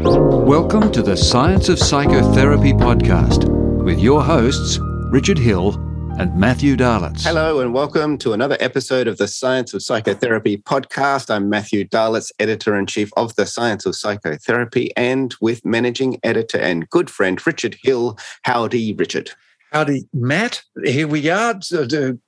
Welcome to the Science of Psychotherapy podcast with your hosts, Richard Hill and Matthew Dahlitz. Hello, and welcome to another episode of the Science of Psychotherapy podcast. I'm Matthew Dahlitz, editor in chief of the Science of Psychotherapy, and with managing editor and good friend Richard Hill. Howdy, Richard. Howdy, Matt. Here we are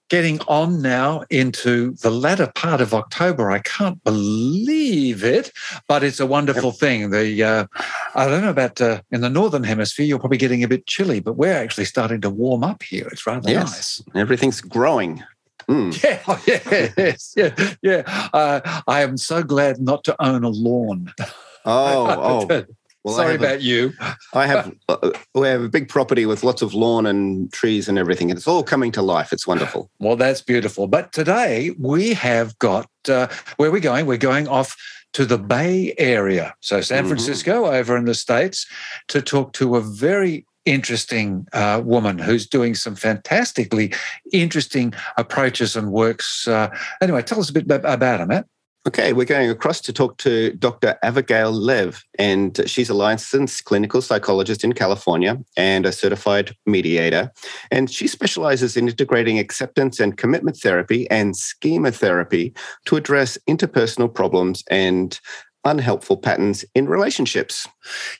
getting on now into the latter part of October. I can't believe it, but it's a wonderful yep. thing. The uh, I don't know about uh, in the northern hemisphere, you're probably getting a bit chilly, but we're actually starting to warm up here. It's rather yes. nice. Everything's growing. Mm. Yeah, oh, yes, yeah, yeah. Uh, I am so glad not to own a lawn. Oh, oh. Well, Sorry about a, you. I have uh, we have a big property with lots of lawn and trees and everything. and It's all coming to life. It's wonderful. Well, that's beautiful. But today we have got uh, where we're going. We're going off to the Bay Area, so San mm-hmm. Francisco over in the states, to talk to a very interesting uh, woman who's doing some fantastically interesting approaches and works. Uh, anyway, tell us a bit about her, Matt. Okay, we're going across to talk to Dr. Avigail Lev, and she's a licensed clinical psychologist in California and a certified mediator. And she specializes in integrating acceptance and commitment therapy and schema therapy to address interpersonal problems and unhelpful patterns in relationships.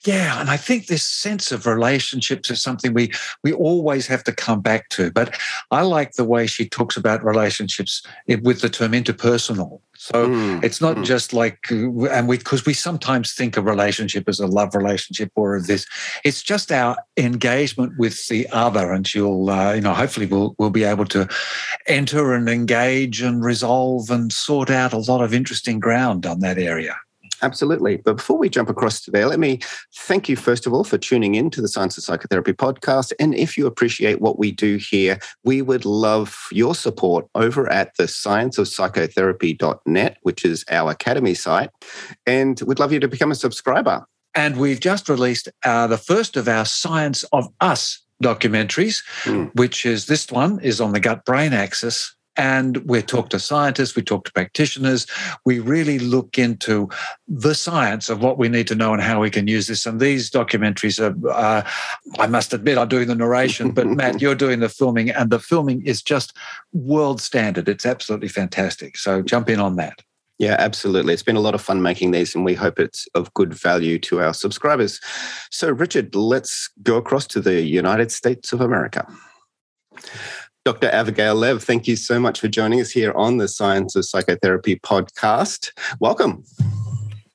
Yeah, and I think this sense of relationships is something we we always have to come back to. But I like the way she talks about relationships with the term interpersonal. So mm, it's not mm. just like, and we because we sometimes think a relationship as a love relationship or this. It's just our engagement with the other, and she'll, uh, you know, hopefully we'll we'll be able to enter and engage and resolve and sort out a lot of interesting ground on that area. Absolutely. But before we jump across to there, let me thank you, first of all, for tuning in to the Science of Psychotherapy podcast. And if you appreciate what we do here, we would love your support over at the scienceofpsychotherapy.net, which is our academy site. And we'd love you to become a subscriber. And we've just released uh, the first of our Science of Us documentaries, mm. which is this one is on the gut brain axis and we talk to scientists, we talk to practitioners, we really look into the science of what we need to know and how we can use this. And these documentaries are, uh, I must admit, I'm doing the narration, but Matt, you're doing the filming, and the filming is just world standard. It's absolutely fantastic. So jump in on that. Yeah, absolutely. It's been a lot of fun making these, and we hope it's of good value to our subscribers. So, Richard, let's go across to the United States of America. Dr. Avigail Lev, thank you so much for joining us here on the Science of Psychotherapy podcast. Welcome.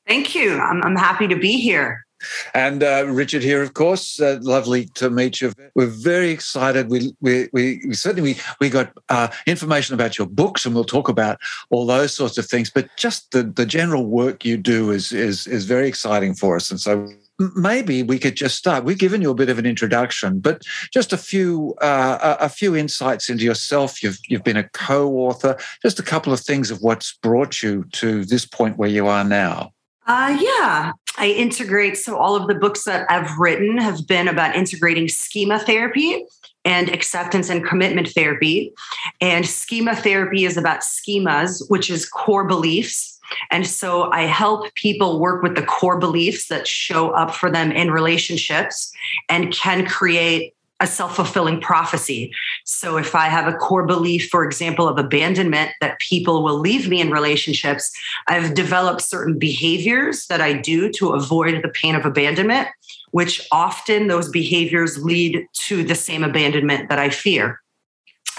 Thank you. I'm, I'm happy to be here. And uh, Richard here, of course, uh, lovely to meet you. We're very excited. We we, we, we certainly we, we got uh, information about your books, and we'll talk about all those sorts of things. But just the, the general work you do is is is very exciting for us, and so maybe we could just start. We've given you a bit of an introduction, but just a few uh, a few insights into yourself. You've you've been a co-author. Just a couple of things of what's brought you to this point where you are now. Uh, yeah, I integrate. So all of the books that I've written have been about integrating schema therapy and acceptance and commitment therapy. And schema therapy is about schemas, which is core beliefs and so I help people work with the core beliefs that show up for them in relationships and can create a self fulfilling prophecy. So, if I have a core belief, for example, of abandonment, that people will leave me in relationships, I've developed certain behaviors that I do to avoid the pain of abandonment, which often those behaviors lead to the same abandonment that I fear.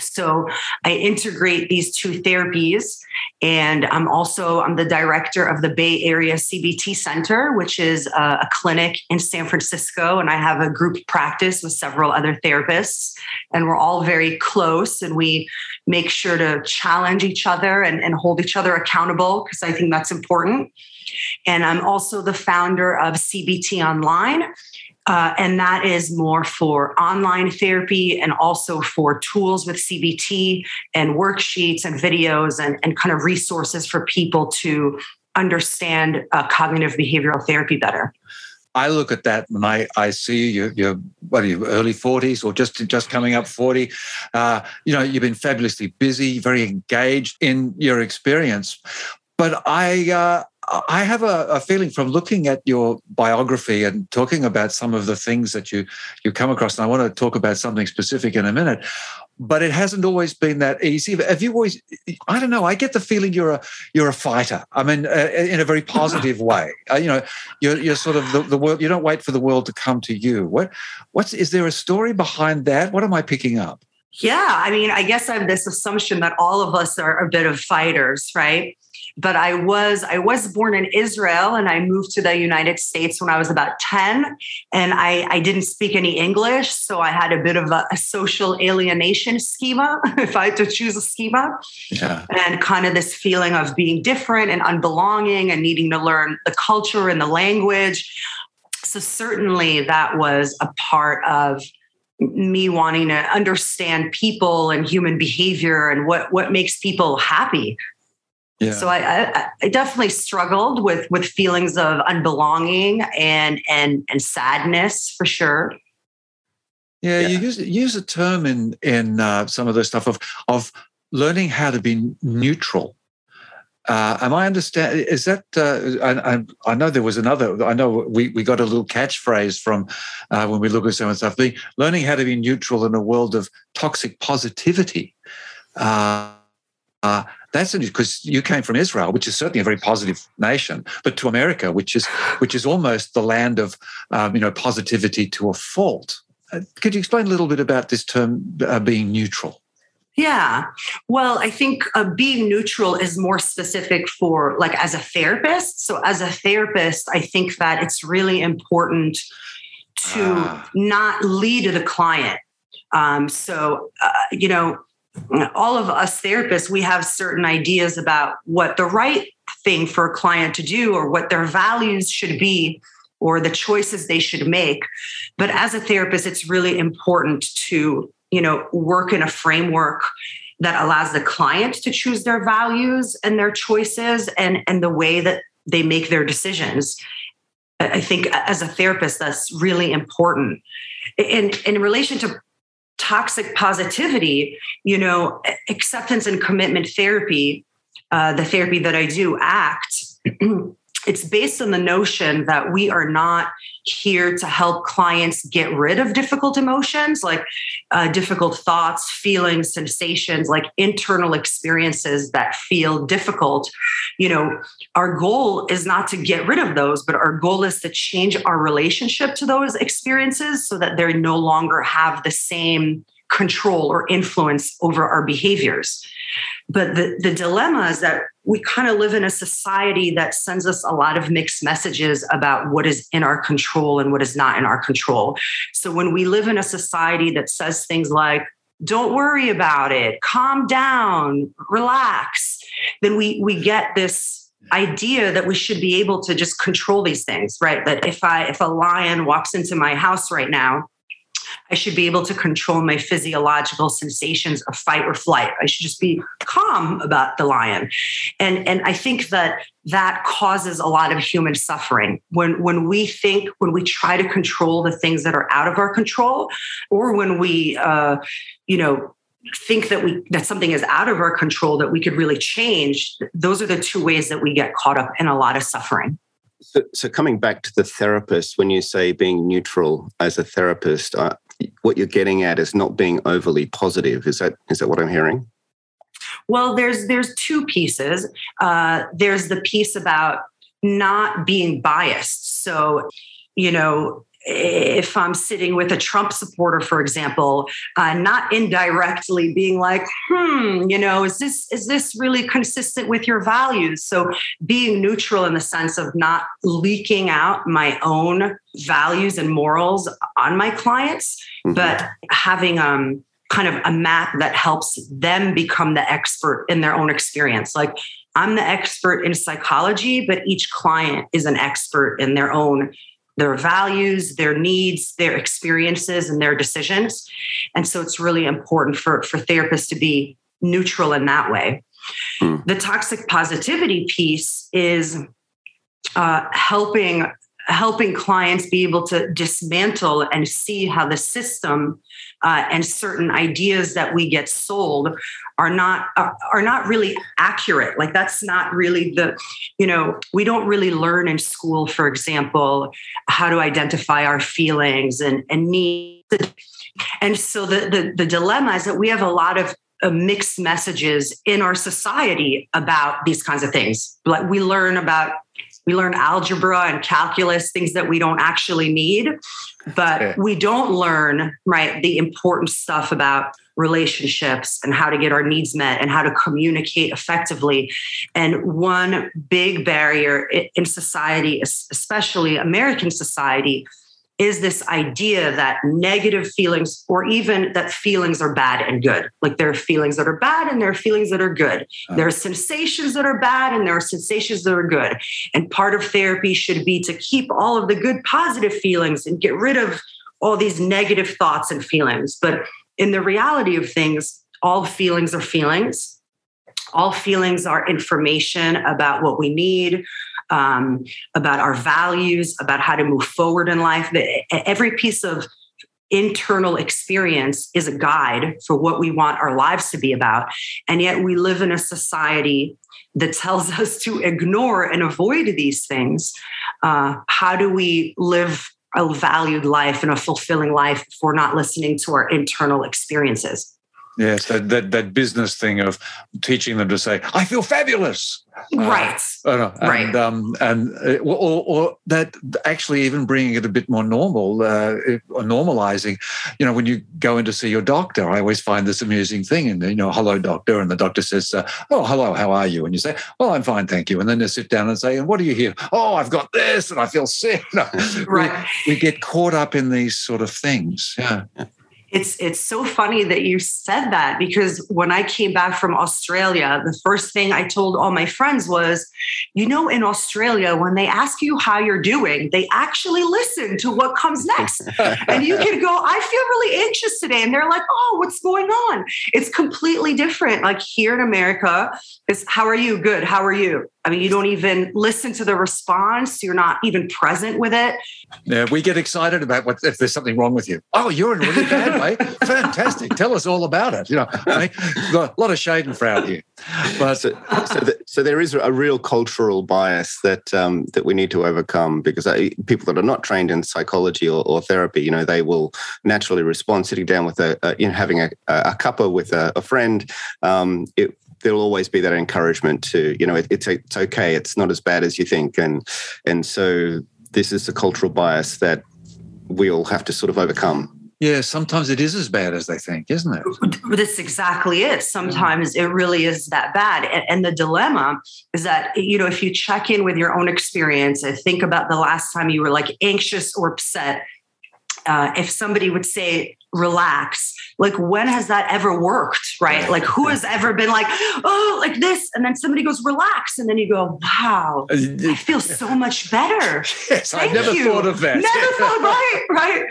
So I integrate these two therapies. And I'm also, I'm the director of the Bay Area CBT Center, which is a, clinic in San Francisco. And I have a group practice with several other therapists. And we're all very close and we make sure to challenge each other and, and hold each other accountable because I think that's important. And I'm also the founder of CBT Online, uh, and that is more for online therapy and also for tools with CBT and worksheets and videos and, and kind of resources for people to understand uh, cognitive behavioral therapy better. I look at that and I, I see you, you're, what are you, early 40s or just, just coming up 40. Uh, you know, you've been fabulously busy, very engaged in your experience. But I, uh, I have a, a, feeling from looking at your biography and talking about some of the things that you you come across, and I want to talk about something specific in a minute. But it hasn't always been that easy. Have you always? I don't know. I get the feeling you're a you're a fighter. I mean, uh, in a very positive way. Uh, you know, you're you're sort of the, the world. You don't wait for the world to come to you. What what's is there a story behind that? What am I picking up? Yeah, I mean, I guess I have this assumption that all of us are a bit of fighters, right? But I was I was born in Israel and I moved to the United States when I was about 10 and I, I didn't speak any English so I had a bit of a, a social alienation schema if I had to choose a schema. Yeah. and kind of this feeling of being different and unbelonging and needing to learn the culture and the language. So certainly that was a part of me wanting to understand people and human behavior and what what makes people happy yeah. So I, I, I, definitely struggled with with feelings of unbelonging and and and sadness for sure. Yeah, yeah. you use use a term in in uh, some of the stuff of of learning how to be neutral. Uh, am I understand? Is that uh, I, I, I, know there was another. I know we, we got a little catchphrase from uh, when we look at some of the stuff. The learning how to be neutral in a world of toxic positivity. Uh, uh, that's because you came from Israel, which is certainly a very positive nation, but to America, which is which is almost the land of um, you know positivity to a fault. Uh, could you explain a little bit about this term uh, being neutral? Yeah. Well, I think uh, being neutral is more specific for like as a therapist. So, as a therapist, I think that it's really important to ah. not lead the client. Um, so, uh, you know, all of us therapists, we have certain ideas about what the right thing for a client to do or what their values should be or the choices they should make. But as a therapist, it's really important to, you know, work in a framework that allows the client to choose their values and their choices and, and the way that they make their decisions. I think as a therapist, that's really important. In, in relation to toxic positivity, you know, acceptance and commitment therapy, uh, the therapy that I do, ACT, it's based on the notion that we are not here to help clients get rid of difficult emotions like uh, difficult thoughts feelings sensations like internal experiences that feel difficult. You know our goal is not to get rid of those but our goal is to change our relationship to those experiences so that they no longer have the same control or influence over our behaviors. But the, the dilemma is that we kind of live in a society that sends us a lot of mixed messages about what is in our control and what is not in our control. So when we live in a society that says things like, don't worry about it, calm down, relax, then we, we get this idea that we should be able to just control these things right? That if i if a lion walks into my house right now I should be able to control my physiological sensations of fight or flight. I should just be calm about the lion. And, and I think that that causes a lot of human suffering when, when we think, when we try to control the things that are out of our control, or when we, uh, you know, think that we that something is out of our control that we could really change those are the two ways that we get caught up in a lot of suffering so, so, coming back to the therapist, when you say being neutral as a therapist, uh, what you're getting at is not being overly positive. Is that is that what I'm hearing? Well, there's there's two pieces. Uh, there's the piece about not being biased. So, you know, if I'm sitting with a Trump supporter, for example, uh, not indirectly being like, hmm, you know, is this is this really consistent with your values? So being neutral in the sense of not leaking out my own values and morals on my clients, mm-hmm. but having um kind of a map that helps them become the expert in their own experience. Like I'm the expert in psychology, but each client is an expert in their own their values, their needs, their experiences, and their decisions. And so it's really important for, for therapists to be neutral in that way. Mm. The toxic positivity piece is uh, helping helping clients be able to dismantle and see how the system uh, and certain ideas that we get sold are not are, are not really accurate. Like that's not really the you know we don't really learn in school for example how to identify our feelings and and need and so the, the the dilemma is that we have a lot of uh, mixed messages in our society about these kinds of things. Like we learn about we learn algebra and calculus things that we don't actually need but yeah. we don't learn right the important stuff about relationships and how to get our needs met and how to communicate effectively and one big barrier in society especially american society is this idea that negative feelings, or even that feelings are bad and good. Like there are feelings that are bad and there are feelings that are good. Uh-huh. There are sensations that are bad and there are sensations that are good. And part of therapy should be to keep all of the good, positive feelings and get rid of all these negative thoughts and feelings. But in the reality of things, all feelings are feelings. All feelings are information about what we need, um, about our values, about how to move forward in life. Every piece of internal experience is a guide for what we want our lives to be about. And yet we live in a society that tells us to ignore and avoid these things. Uh, how do we live a valued life and a fulfilling life if we're not listening to our internal experiences? Yes, that, that that business thing of teaching them to say, "I feel fabulous," right? Uh, and, right. Um, and uh, or, or, that actually even bringing it a bit more normal, uh, or normalizing. You know, when you go in to see your doctor, I always find this amusing thing, and you know, "Hello, doctor," and the doctor says, uh, "Oh, hello, how are you?" And you say, "Well, I'm fine, thank you." And then they sit down and say, "And what are you here?" "Oh, I've got this, and I feel sick." right. We, we, get caught up in these sort of things. Yeah. It's it's so funny that you said that because when I came back from Australia, the first thing I told all my friends was, you know, in Australia, when they ask you how you're doing, they actually listen to what comes next. and you can go, I feel really anxious today. And they're like, oh, what's going on? It's completely different. Like here in America, it's how are you? Good. How are you? I mean, you don't even listen to the response. You're not even present with it. Yeah, we get excited about what if there's something wrong with you. Oh, you're in a really bad way. Fantastic. Tell us all about it. You know, a lot of Schadenfreude here. But so, so, the, so, there is a real cultural bias that um, that we need to overcome because I, people that are not trained in psychology or, or, therapy, you know, they will naturally respond sitting down with a, a you know having a, a cuppa with a, a friend. Um, it, there'll always be that encouragement to you know it, it's it's okay it's not as bad as you think. And and so this is a cultural bias that we all have to sort of overcome. Yeah sometimes it is as bad as they think isn't it? That's exactly it sometimes it really is that bad. And, and the dilemma is that you know if you check in with your own experience and think about the last time you were like anxious or upset uh, if somebody would say relax. Like when has that ever worked right? Like who has ever been like oh like this and then somebody goes relax and then you go wow uh, i feel so much better. Yes Thank i never you. thought of that. Never thought right right.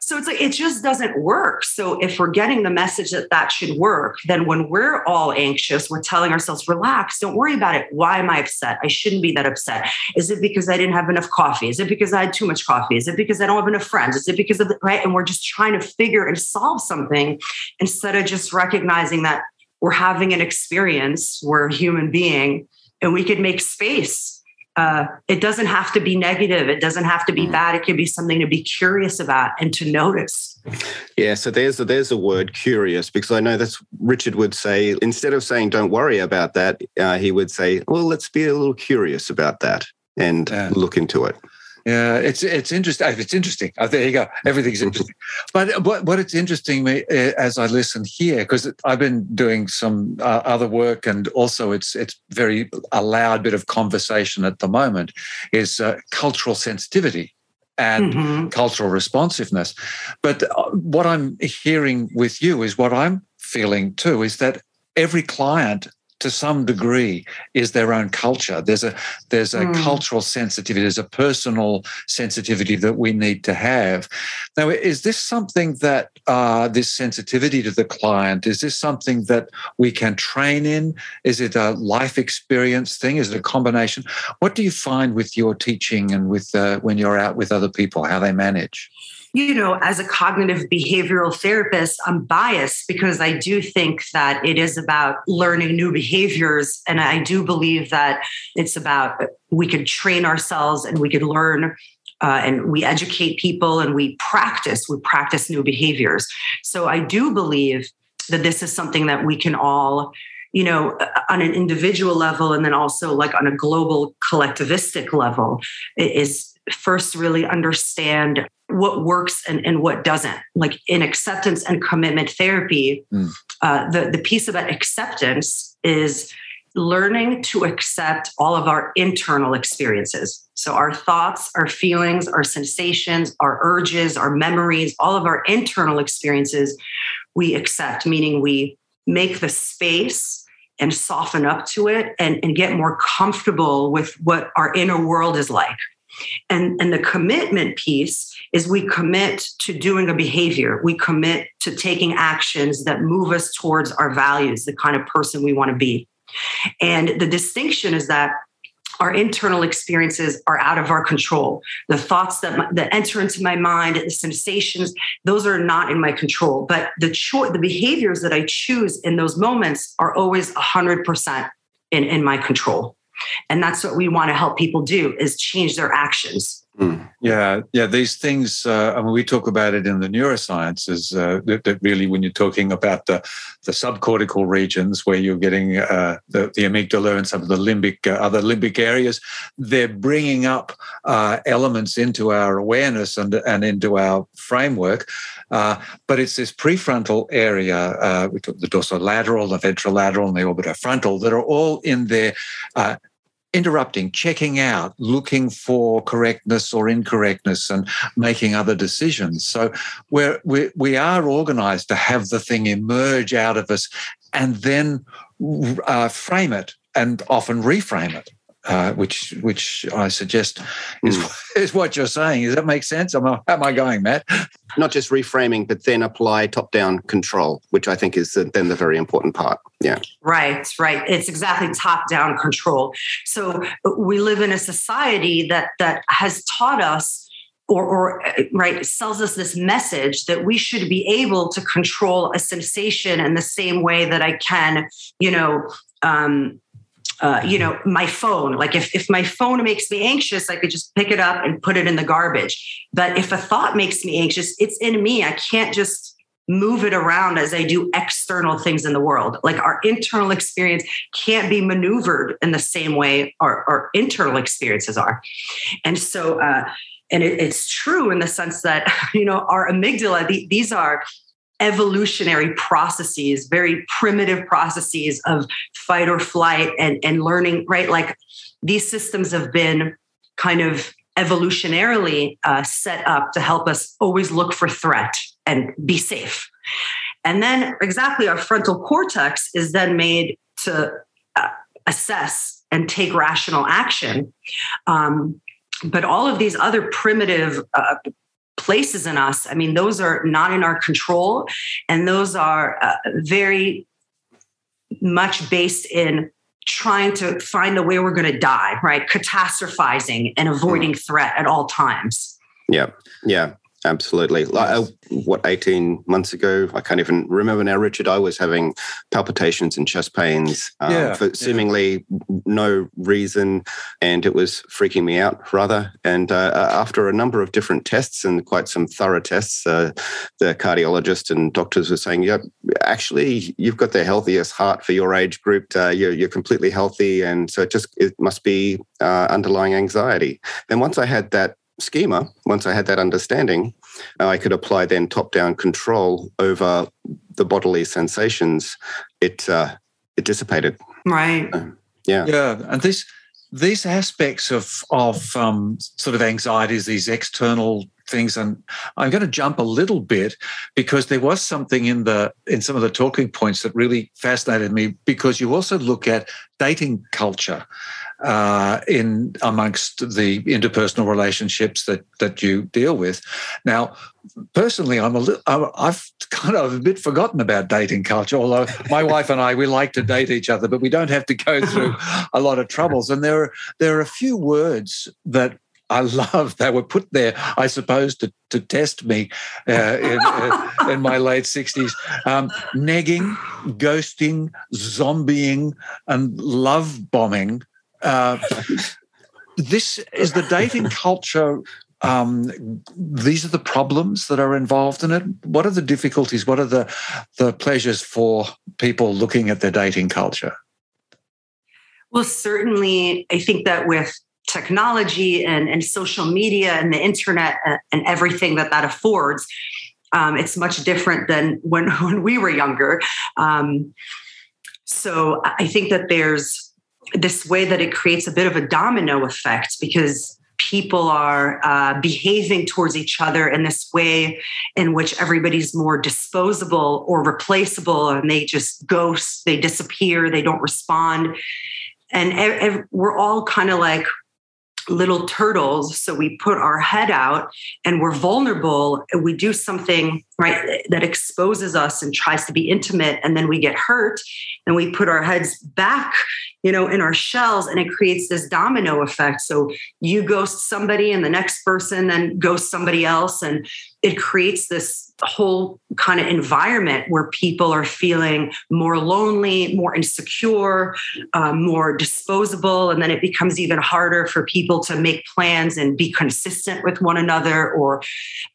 So it's like it just doesn't work. So if we're getting the message that that should work then when we're all anxious we're telling ourselves relax don't worry about it. Why am i upset? I shouldn't be that upset. Is it because i didn't have enough coffee? Is it because i had too much coffee? Is it because i don't have enough friends? Is it because of the right? And we're just trying to figure figure and solve something instead of just recognizing that we're having an experience, we're a human being, and we could make space. Uh, it doesn't have to be negative. It doesn't have to be mm-hmm. bad. It can be something to be curious about and to notice. Yeah, so there's a, there's a word curious because I know that's Richard would say instead of saying don't worry about that, uh, he would say, well, let's be a little curious about that and yeah. look into it. Yeah, it's it's interesting. It's interesting. Oh, there you go. Everything's interesting. But what what it's interesting me as I listen here because I've been doing some uh, other work and also it's it's very a loud bit of conversation at the moment is uh, cultural sensitivity and mm-hmm. cultural responsiveness. But uh, what I'm hearing with you is what I'm feeling too is that every client to some degree is their own culture. There's a there's a mm. cultural sensitivity. There's a personal sensitivity that we need to have. Now, is this something that uh, this sensitivity to the client is this something that we can train in? Is it a life experience thing? Is it a combination? What do you find with your teaching and with uh, when you're out with other people? How they manage? You know, as a cognitive behavioral therapist, I'm biased because I do think that it is about learning new behaviors. And I do believe that it's about we could train ourselves and we could learn uh, and we educate people and we practice, we practice new behaviors. So I do believe that this is something that we can all you know on an individual level and then also like on a global collectivistic level is first really understand what works and, and what doesn't. Like in acceptance and commitment therapy mm. uh, the, the piece about acceptance is learning to accept all of our internal experiences. So our thoughts our feelings our sensations our urges our memories all of our internal experiences we accept meaning we make the space and soften up to it and, and get more comfortable with what our inner world is like and, and the commitment piece is we commit to doing a behavior. We commit to taking actions that move us towards our values, the kind of person we want to be. And the distinction is that our internal experiences are out of our control. The thoughts that, that enter into my mind, the sensations, those are not in my control. But the cho- the behaviors that I choose in those moments are always 100% in, in my control and that's what we want to help people do is change their actions Mm. Yeah, yeah. These things. Uh, I mean, we talk about it in the neurosciences. Uh, that, that, really, when you're talking about the the subcortical regions where you're getting uh, the, the amygdala and some of the limbic uh, other limbic areas, they're bringing up uh, elements into our awareness and and into our framework. Uh, but it's this prefrontal area, we talk the dorsolateral, the ventrolateral, and the orbitofrontal that are all in there interrupting, checking out, looking for correctness or incorrectness, and making other decisions. So we're, we, we are organized to have the thing emerge out of us and then uh, frame it and often reframe it uh, which which I suggest is mm. is what you're saying. Does that make sense? Am I, am I going, Matt? Not just reframing, but then apply top down control, which I think is the, then the very important part. Yeah. Right, right. It's exactly top down control. So we live in a society that that has taught us or, or, right sells us this message that we should be able to control a sensation in the same way that I can, you know, um, uh, you know, my phone. Like if, if my phone makes me anxious, I could just pick it up and put it in the garbage. But if a thought makes me anxious, it's in me. I can't just move it around as I do external things in the world. Like our internal experience can't be maneuvered in the same way our, our internal experiences are. And so, uh, and it, it's true in the sense that, you know, our amygdala, the, these are evolutionary processes, very primitive processes of fight or flight and, and learning, right? Like these systems have been kind of evolutionarily uh, set up to help us always look for threat and be safe. And then, exactly, our frontal cortex is then made to uh, assess and take rational action. Um, but all of these other primitive uh, places in us, I mean, those are not in our control. And those are uh, very much based in trying to find a way we're going to die, right? Catastrophizing and avoiding mm. threat at all times. Yeah. Yeah. Absolutely. Like, uh, what, 18 months ago? I can't even remember now, Richard. I was having palpitations and chest pains um, yeah, for seemingly yeah. no reason. And it was freaking me out, rather. And uh, uh, after a number of different tests and quite some thorough tests, uh, the cardiologist and doctors were saying, yep, actually, you've got the healthiest heart for your age group. Uh, you're, you're, completely healthy. And so it just it must be uh, underlying anxiety. Then once I had that schema, once I had that understanding, uh, I could apply then top down control over the bodily sensations. It uh, it dissipated. Right. Uh, yeah. Yeah, and this these aspects of of um, sort of anxieties, these external things, and I'm going to jump a little bit because there was something in the in some of the talking points that really fascinated me because you also look at dating culture uh, in amongst the interpersonal relationships that that you deal with. Now, personally, I'm a little, I've kind of a bit forgotten about dating culture. Although my wife and I we like to date each other, but we don't have to go through a lot of troubles. And there are there are a few words that I love they were put there, I suppose, to, to test me uh, in, uh, in, my late 60s. Um, negging, ghosting, zombieing, and love bombing. Uh, this is the dating culture. Um, these are the problems that are involved in it. What are the difficulties? What are the, the pleasures for people looking at their dating culture? Well, certainly, I think that with technology and, and social media and the internet uh, and everything that that affords, um, it's much different than when, when we were younger. Um, so I think that there's this way that it creates a bit of a domino effect because people are uh, behaving towards each other in this way in which everybody's more disposable or replaceable and they just ghost, they disappear, they don't respond. And ev- ev- we're all kind of like little turtles. So we put our head out and we're vulnerable. And we do something right that exposes us and tries to be intimate, and then we get hurt. And we put our heads back, you know, in our shells, and it creates this domino effect. So you ghost somebody, and the next person then ghosts somebody else, and it creates this whole kind of environment where people are feeling more lonely, more insecure, uh, more disposable. And then it becomes even harder for people to make plans and be consistent with one another or,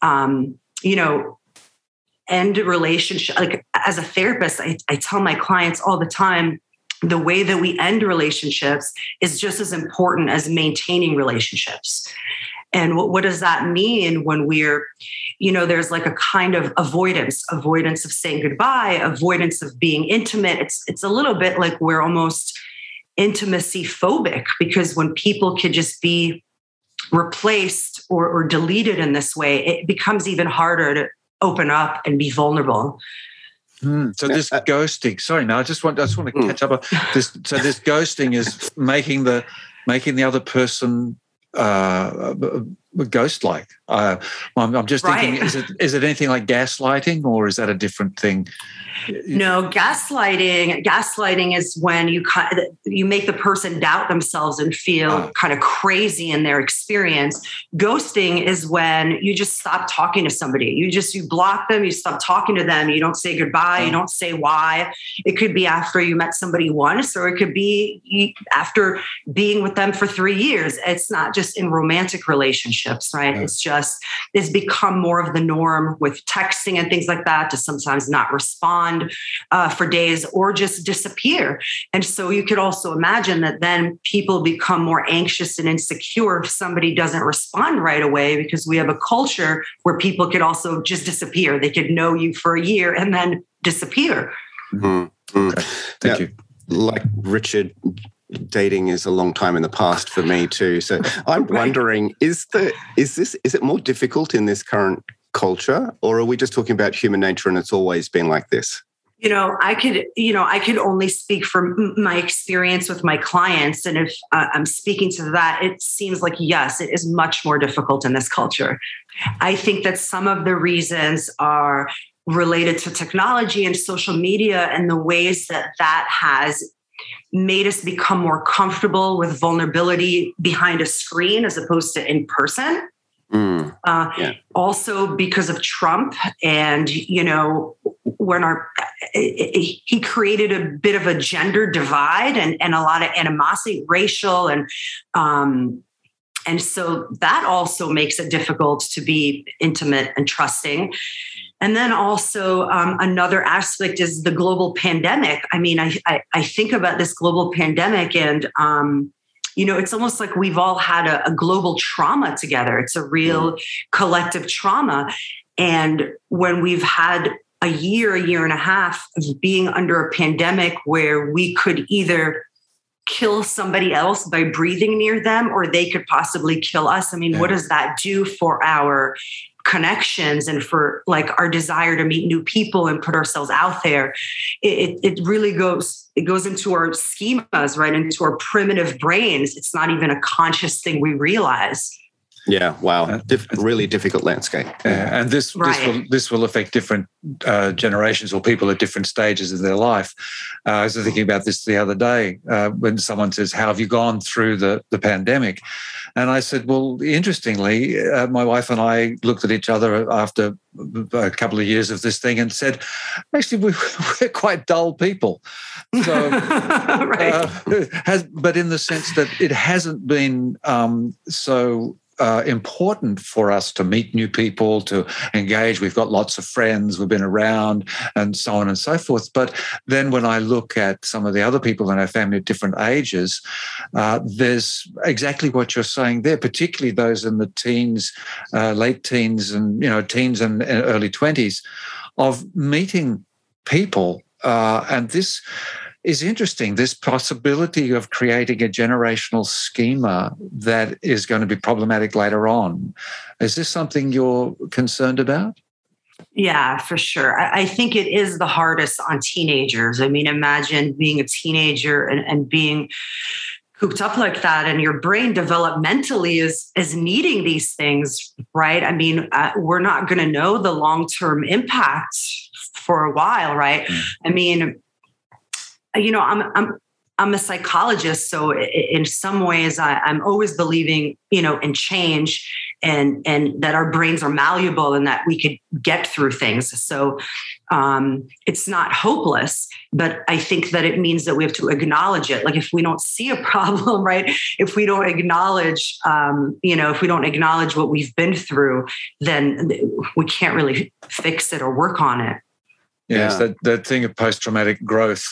um, you know, end relationship. Like as a therapist, I, I tell my clients all the time, the way that we end relationships is just as important as maintaining relationships. And what, what does that mean when we're, you know, there's like a kind of avoidance, avoidance of saying goodbye, avoidance of being intimate. It's it's a little bit like we're almost intimacy phobic because when people can just be replaced or, or deleted in this way, it becomes even harder to open up and be vulnerable. Mm, so this ghosting, sorry, now I just want I just want to hmm. catch up. This so this ghosting is making the making the other person uh, ghost like. Uh, I'm, just right. thinking, is it is it anything like gaslighting, or is that a different thing? No, gaslighting. Gaslighting is when you you make the person doubt themselves and feel oh. kind of crazy in their experience. Ghosting is when you just stop talking to somebody. You just you block them. You stop talking to them. You don't say goodbye. Oh. You don't say why. It could be after you met somebody once, or it could be after being with them for three years. It's not just in romantic relationships, right? Yeah. It's just it's become more of the norm with texting and things like that to sometimes not respond respond uh, for days or just disappear. And so you could also imagine that then people become more anxious and insecure if somebody doesn't respond right away because we have a culture where people could also just disappear. They could know you for a year and then disappear. Mm-hmm. Okay. Thank now, you. Like Richard, dating is a long time in the past for me too. So I'm right. wondering, is the is this is it more difficult in this current culture, or are we just talking about human nature and it's always been like this? You know, I could, you know, I could only speak from my experience with my clients. And if uh, I'm speaking to that, it seems like, yes, it is much more difficult in this culture. I think that some of the reasons are related to technology and social media and the ways that that has made us become more comfortable with vulnerability behind a screen as opposed to in person. Mm, uh, yeah. Also, because of Trump, and you know, when our he created a bit of a gender divide and, and a lot of animosity, racial and um, and so that also makes it difficult to be intimate and trusting. And then also um, another aspect is the global pandemic. I mean, I, I, I think about this global pandemic and um, you know, it's almost like we've all had a, a global trauma together. It's a real mm. collective trauma. And when we've had a year, a year and a half of being under a pandemic where we could either kill somebody else by breathing near them or they could possibly kill us. I mean, yeah. what does that do for our connections and for like our desire to meet new people and put ourselves out there it, it really goes it goes into our schemas right into our primitive brains. It's not even a conscious thing we realize Yeah, wow, uh, Dif- really difficult landscape. Yeah, and this right. this will this will affect different uh, generations or people at different stages of their life. Uh, I was thinking about this the other day uh, when someone says, "How have you gone through the the pandemic?" And I said, "Well, interestingly, uh, my wife and I looked at each other after a couple of years of this thing and said, actually, we, are quite dull people." So, right. Uh, has, but in the sense that it hasn't been um, so uh, important for us to meet new people, to engage. We've got lots of friends, we've been around, and so on and so forth. But then when I look at some of the other people in our family at different ages, uh, there's exactly what you're saying there, particularly those in the teens, uh, late teens, and you know, teens and, and early 20s, of meeting people. Uh, and this is interesting. This possibility of creating a generational schema that is going to be problematic later on. Is this something you're concerned about? Yeah, for sure. I, think it is the hardest on teenagers. I mean, imagine being a teenager and, and being cooped up like that and your brain developmentally is is needing these things right i mean uh, we're not going to know the long term impact for a while right mm. i mean you know, I'm I'm I'm a psychologist, so in some ways, I, am always believing, you know, in change and and that our brains are malleable and that we could get through things. So um, it's not hopeless, but I think that it means that we have to acknowledge it. Like if we don't see a problem, right? If we don't acknowledge, um, you know, if we don't acknowledge what we've been through, then we can't really fix it or work on it. Yes, yeah. that that thing of post traumatic growth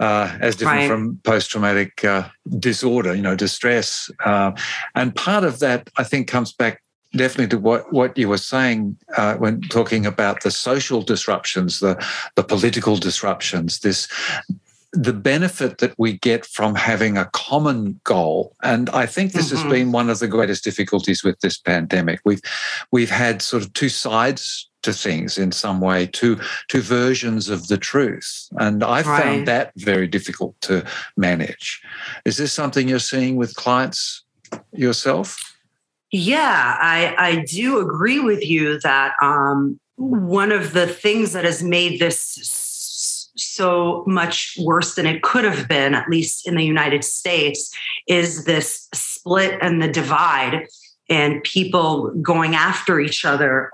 uh, as different right. from post traumatic uh, disorder, you know, distress. Uh, and part of that, I think, comes back definitely to what, what you were saying uh, when talking about the social disruptions, the, the political disruptions, this the benefit that we get from having a common goal and i think this mm-hmm. has been one of the greatest difficulties with this pandemic we've we've had sort of two sides to things in some way, two two versions of the truth. And I right. found that very difficult to manage. Is this something you're seeing with clients yourself? Yeah, I, I do agree with you that um, one of the things that has made this so much worse than it could have been, at least in the United States, is this split and the divide and people going after each other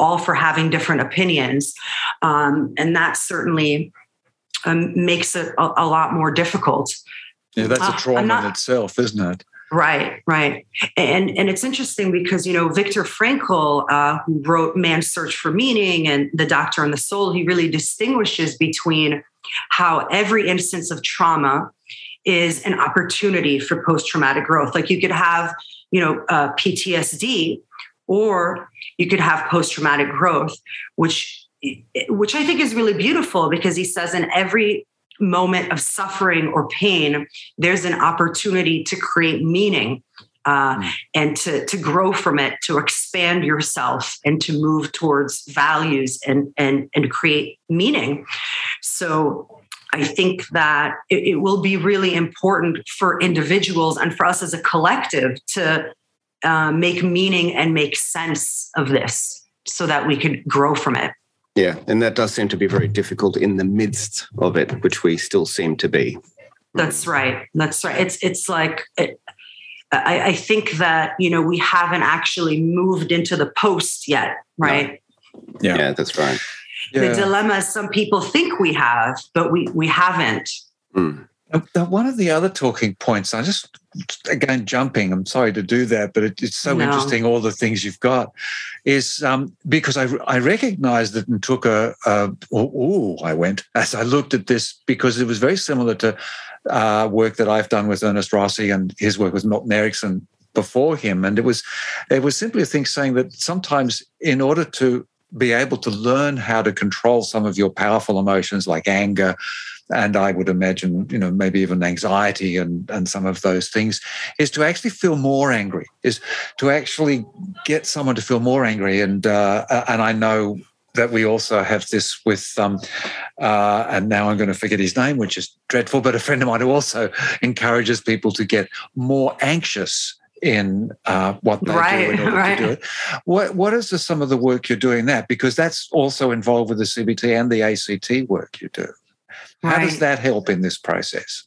all for having different opinions. Um, and that certainly um, makes it a, a, lot more difficult. Yeah, that's a uh, trauma uh, not, in itself, isn't it? Right, right, and and it's interesting because you know Viktor Frankl, uh, who wrote *Man's Search for Meaning* and *The Doctor and the Soul*, he really distinguishes between how every instance of trauma is an opportunity for post-traumatic growth. Like you could have, you know, uh, PTSD, or you could have post-traumatic growth which which i think is really beautiful because he says in every moment of suffering or pain there's an opportunity to create meaning uh, mm. and to, to grow from it to expand yourself and to move towards values and and and create meaning so I think that it, it, will be really important for individuals and for us as a collective to uh, make meaning and make sense of this so that we could grow from it. Yeah, and that does seem to be very difficult in the midst of it, which we still seem to be. That's right. That's right. It's it's like it, I, I, think that you know we haven't actually moved into the post yet, right? Yeah, yeah that's right. The yeah. dilemma some people think we have, but we we haven't. Mm. One of the other talking points, I just again jumping. I'm sorry to do that, but it, it's so no. interesting. All the things you've got is um, because I I recognized it and took a, a oh, I went as I looked at this because it was very similar to uh, work that I've done with Ernest Rossi and his work with Milton Erickson before him, and it was it was simply a thing saying that sometimes in order to be able to learn how to control some of your powerful emotions like anger and I would imagine, you know, maybe even anxiety and, and some of those things, is to actually feel more angry, is to actually get someone to feel more angry. And uh, and I know that we also have this with, um, uh, and now I'm going to forget his name, which is dreadful, but a friend of mine who also encourages people to get more anxious in uh, what they Right, do in order right. to do it. What what is the, some of the work you're doing that? Because that's also involved with the CBT and the ACT work you do. How does that help in this process?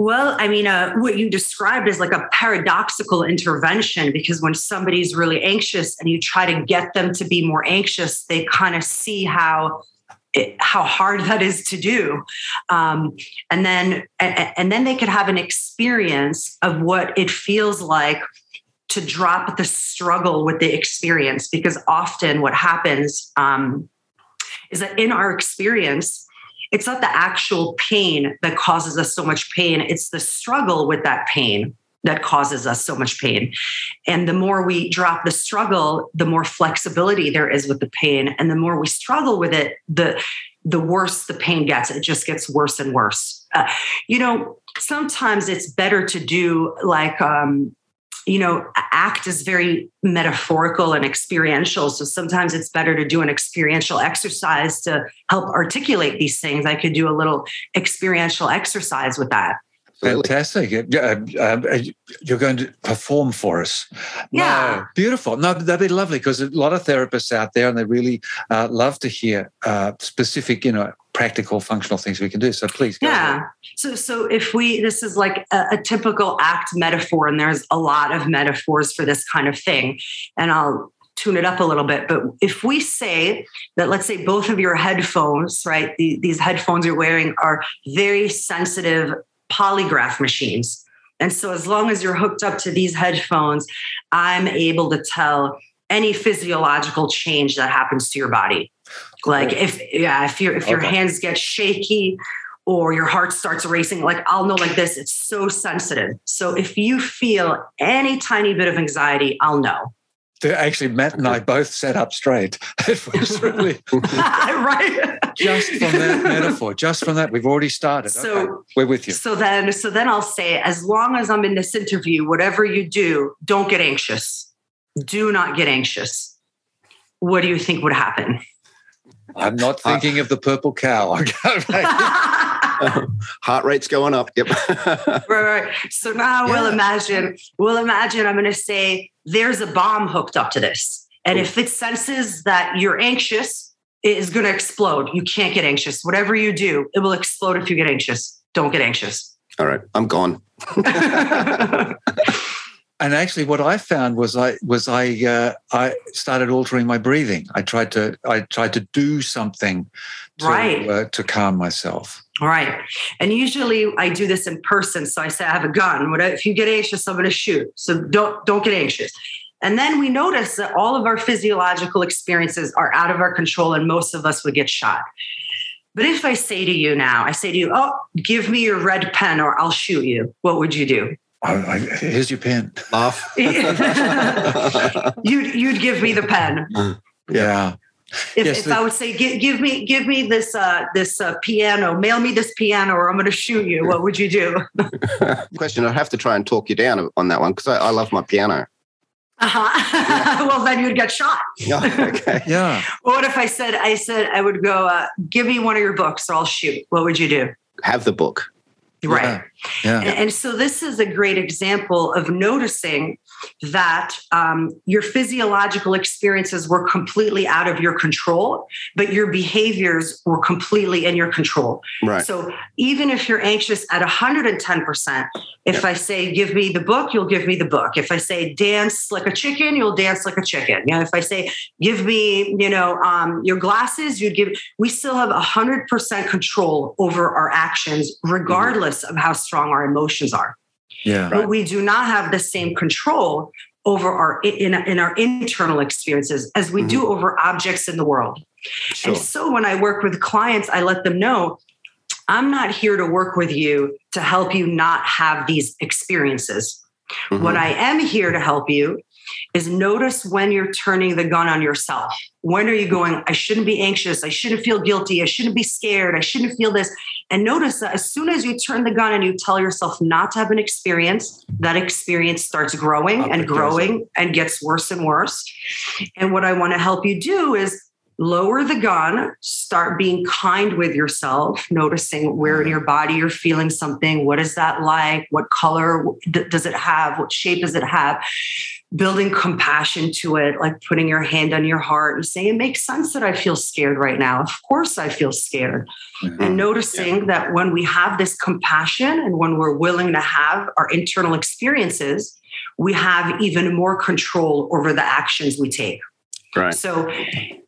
Well, I mean, uh, what you described is like a paradoxical intervention because when somebody's really anxious and you try to get them to be more anxious, they kind of see how it, how hard that is to do, um, and then and, and then they could have an experience of what it feels like to drop the struggle with the experience because often what happens um, is that in our experience it's not the actual pain that causes us so much pain it's the struggle with that pain that causes us so much pain. And the more we drop the struggle the more flexibility there is with the pain. And the more we struggle with it the the worse the pain gets. It just gets worse and worse. Uh, you know sometimes it's better to do like um you know ACT is very metaphorical and experiential. So sometimes it's better to do an experiential exercise to help articulate these things. I could do a little experiential exercise with that. Fantastic. Yeah, um, uh, you're going to perform for us. Yeah. No, beautiful. No, that'd be lovely because a lot of therapists out there and they really uh, love to hear uh, specific, you know, practical, functional things we can do. So please go ahead. yeah so so if we this is like a, a typical ACT metaphor and there's a lot of metaphors for this kind of thing and i'll tune it up a little bit but if we say that let's say both of your headphones right the, these headphones you're wearing are very sensitive polygraph machines. And so as long as you're hooked up to these headphones i'm able to tell any physiological change that happens to your body. Like if yeah if your if your Okay. hands get shaky or your heart starts racing like i'll know like this it's so sensitive. So if you feel any tiny bit of anxiety i'll know Actually, Matt and I both sat up straight. It was really right just from that metaphor, just from that, we've already started. So- okay, we're with you. so then so then i'll say as long as i'm in this interview whatever you do don't get anxious do not get anxious what do you think would happen I'm not uh, thinking of the purple cow. Okay. Heart rate's going up. Yep. right, right. So now we'll imagine, we'll imagine I'm going to say there's a bomb hooked up to this. And if it senses that you're anxious, it is going to explode. You can't get anxious. Whatever you do, it will explode if you get anxious. Don't get anxious. All right. I'm gone. And actually, what I found was I was I uh, I started altering my breathing. I tried to I tried to do something to Right. uh, to calm myself. Right. And usually I do this in person. So I say, I have a gun. What if you get anxious, I'm going to shoot. So don't don't get anxious. And then we notice that all of our physiological experiences are out of our control, and most of us would get shot. But if I say to you now, I say to you, Oh, give me your red pen or I'll shoot you, what would you do? I, I, here's your pen. Laugh. you'd, you'd give me the pen. Yeah. If, Yes, if the- I would say, give, give me, give me this, uh, this uh, piano, mail me this piano, or I'm going to shoot you. What would you do? Question. I'd have to try and talk you down on that one because I, I love my piano. Uh-huh. well, then you'd get shot. okay. Yeah. What if I said, I said, I would go, uh, give me one of your books, or I'll shoot. What would you do? Have the book. Right. Yeah. And, and so this is a great example of noticing that um, your physiological experiences were completely out of your control, but your behaviors were completely in your control. Right. So even if you're anxious at 110%, if I say, give me the book, you'll give me the book. If I say, dance like a chicken, you'll dance like a chicken. You know, if I say, give me, you know, um, your glasses, you'd give, we still have 100% control over our actions, regardless of how strong our emotions are. Yeah. But we do not have the same control over our in, in our internal experiences as we do over objects in the world. Sure. And so when I work with clients, I let them know I'm not here to work with you to help you not have these experiences. Mhm. What I am here to help you is notice when you're turning the gun on yourself. When are you going, I shouldn't be anxious. I shouldn't feel guilty. I shouldn't be scared. I shouldn't feel this. And notice that as soon as you turn the gun and you tell yourself not to have an experience, that experience starts growing and growing and gets worse and worse. And what I want to help you do is lower the gun, start being kind with yourself, noticing where in your body you're feeling something. What is that like? What color does it have? What shape does it have? Building compassion to it, like putting your hand on your heart and saying, It makes sense that I feel scared right now. Of course, I feel scared. Mm-hmm. And noticing yeah. that when we have this compassion and when we're willing to have our internal experiences, we have even more control over the actions we take. Right. So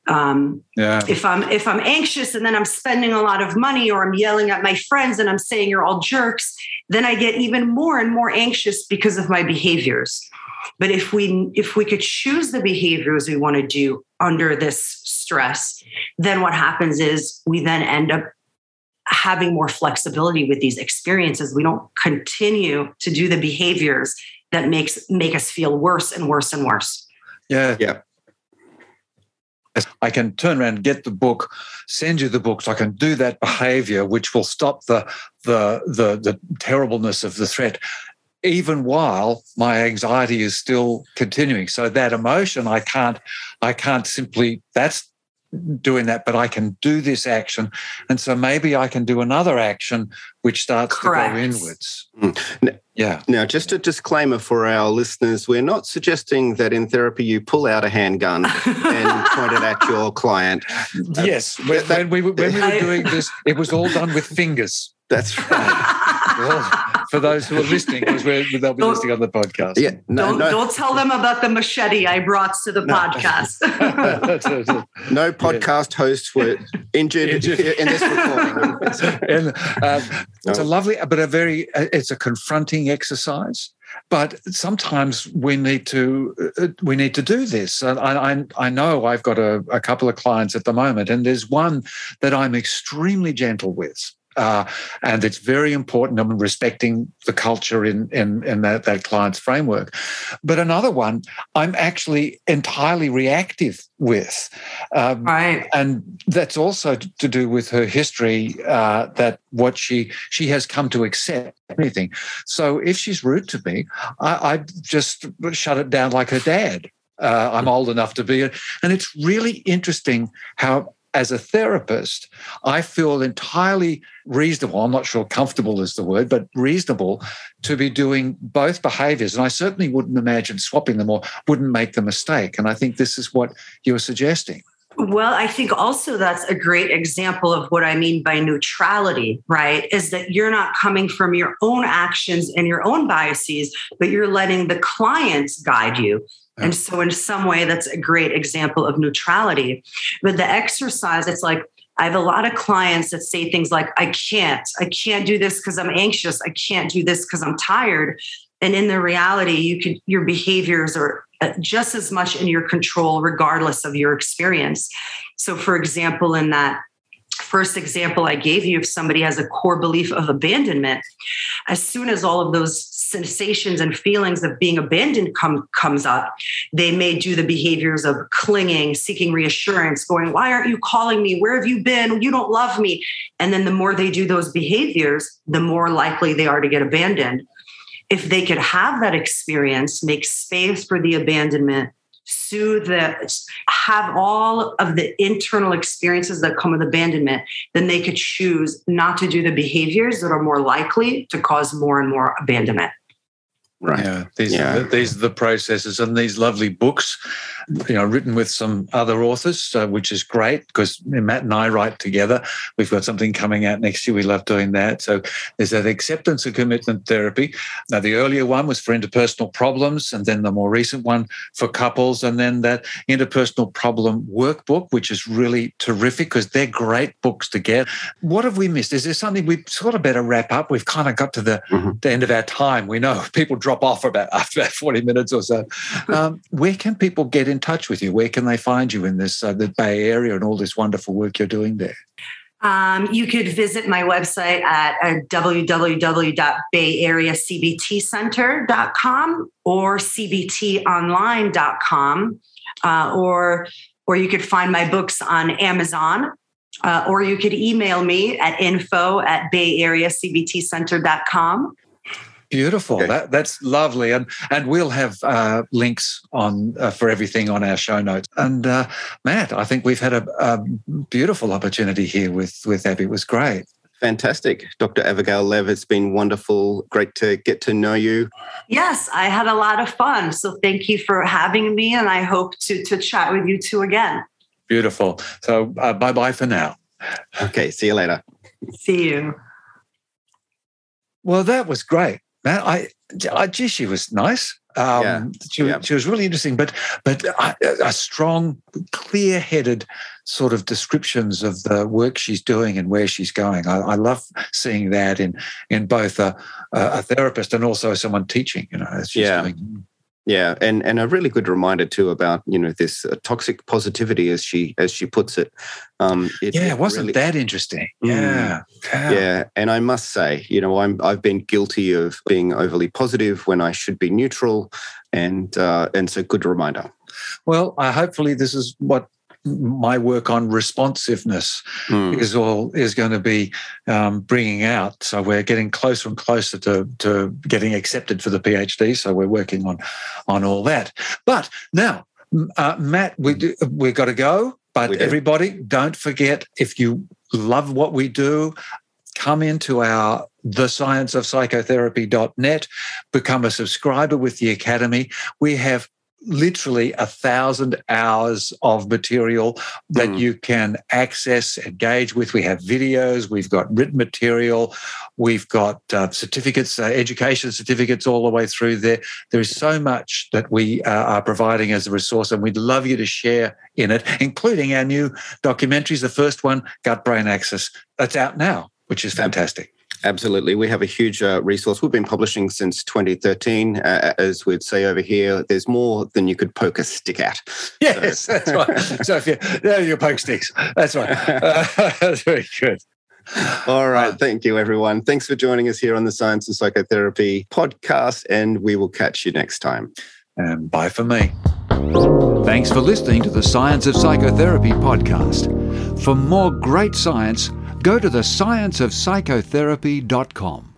um, yeah. if I'm if I'm anxious and then I'm spending a lot of money or I'm yelling at my friends and I'm saying you're all jerks, then I get even more and more anxious because of my behaviors. But if we if we could choose the behaviors we want to do under this stress, then what happens is we then end up having more flexibility with these experiences. We don't continue to do the behaviors that makes make us feel worse and worse and worse. Yeah. Yeah. I can turn around get the book, send you the book, so I can do that behavior, which will stop the the the, the terribleness of the threat, even while my anxiety is still continuing. So that emotion, I can't, I can't simply. That's doing that, but I can do this action. And so maybe I can do another action which starts Correct. to go inwards. Mm. Yeah. Now, just a disclaimer for our listeners we're not suggesting that in therapy you pull out a handgun and point it at your client. Yes. Uh, when, when, we, when we were doing this, it was all done with fingers. That's right. well, for those who are listening, because they'll be don't, listening on the podcast. Yeah, no, don't, no. don't tell them about the machete I brought to the no. podcast. no podcast yeah. hosts were injured, injured. in this recording. and, um, it's a lovely, but a very, uh, it's a confronting exercise but sometimes we need to uh, we need to do this. I, I, I know I've got a, a, couple of clients at the moment, and there's one that I'm extremely gentle with. Uh, and it's very important. I'm respecting the culture in in, in that, that client's framework. But another one, I'm actually entirely reactive with, um, right, and that's also to do with her history. Uh, that what she she has come to accept anything. So if she's rude to me, I, I just shut it down like her dad. Uh, I'm old enough to be it, and it's really interesting how as a therapist, I feel entirely reasonable. I'm not sure comfortable is the word, but reasonable to be doing both behaviors. And I certainly wouldn't imagine swapping them or wouldn't make the mistake. And I think this is what you're suggesting. Well, I think also that's a great example of what I mean by neutrality, right? Is that you're not coming from your own actions and your own biases, but you're letting the clients guide you. And so, in some way, that's a great example of neutrality. But the exercise, it's like, I have a lot of clients that say things like, I can't, I can't do this because I'm anxious. I can't do this because I'm tired. And in the reality, you could, your behaviors are uh, just as much in your control, regardless of your experience. So, for example, in that first example I gave you, if somebody has a core belief of abandonment, as soon as all of those sensations and feelings of being abandoned come, comes up, they may do the behaviors of clinging, seeking reassurance, going, Why aren't you calling me? Where have you been? You don't love me. And then the more they do those behaviors, the more likely they are to get abandoned. If they could have that experience, make space for the abandonment, soothe the have all of the internal experiences that come with abandonment then they could choose not to do the behaviors that are more likely to cause more and more abandonment Right. Yeah. These, yeah. Are the, these are the processes and these lovely books, you know, written with some other authors, uh, which is great because Matt and I write together. We've got something coming out next year. We love doing that. So there's that acceptance and commitment therapy. Now, the earlier one was for interpersonal problems, and then the more recent one for couples, and then that interpersonal problem workbook, which is really terrific because they're great books to get. What have we missed? Is there something we sort of better wrap up? We've kind of got to the, mm-hmm. the end of our time. We know people drop off about after about 40 minutes or so. Um, where can people get in touch with you? Where can they find you in this uh, the Bay Area and all this wonderful work you're doing there? Um, you could visit my website at uh, www.bayareacbtcenter.com or cbtonline.com, uh, or or you could find my books on Amazon, uh, or you could email me at info at bayareacbtcenter.com. Beautiful. Okay. That, that's lovely, and and we'll have uh, links on uh, for everything on our show notes. And uh, Matt, I think we've had a, a, beautiful opportunity here with with Abby. It was great. Fantastic. Dr. Avigail Lev, it's been wonderful. Great to get to know you. Yes, I had a lot of fun. So thank you for having me, and I hope to, to chat with you two again. Beautiful. So uh, bye bye for now. Okay, see you later. See you. Well, that was great. Man, I, I gee, she was nice. Um, yeah. She, yeah. she was really interesting, but but a, a strong, clear-headed sort of descriptions of the work she's doing and where she's going. I, I love seeing that in in both a, a, therapist and also someone teaching. You know, yeah. Doing. Yeah, and and a really good reminder too about you know this uh, toxic positivity as she as she puts it. Um, it yeah, it wasn't really, that interesting? Mm, yeah. yeah, yeah, and I must say, you know, I'm I've been guilty of being overly positive when I should be neutral, and uh, and so good reminder. Well, uh, hopefully this is what my work on responsiveness mm. is all is going to be um, bringing out. So we're getting closer and closer to, to getting accepted for the PhD. So we're working on on all that. But now, uh, Matt, we do, we've got to go. But everybody, don't forget if you love what we do, come into our thescienceofpsychotherapy.net, become a subscriber with the Academy. We have literally a thousand hours of material that mm. you can access, engage with. We have videos, we've got written material, we've got uh, certificates, uh, education certificates all the way through there. There is so much that we uh, are providing as a resource, and we'd love you to share in it, including our new documentaries. The first one, Gut Brain Axis, that's out now, which is fantastic. Absolutely. We have a huge uh, resource. We've been publishing since 2013. Uh, as we'd say over here, there's more than you could poke a stick at. Yes, so. that's right. So if you, there you poke sticks. That's right. Uh, that's very good. All right. Uh, Thank you, everyone. Thanks for joining us here on the Science and Psychotherapy podcast, and we will catch you next time. And bye for me. Thanks for listening to the Science of Psychotherapy podcast. For more great science, go to the scienceofpsychotherapy.com.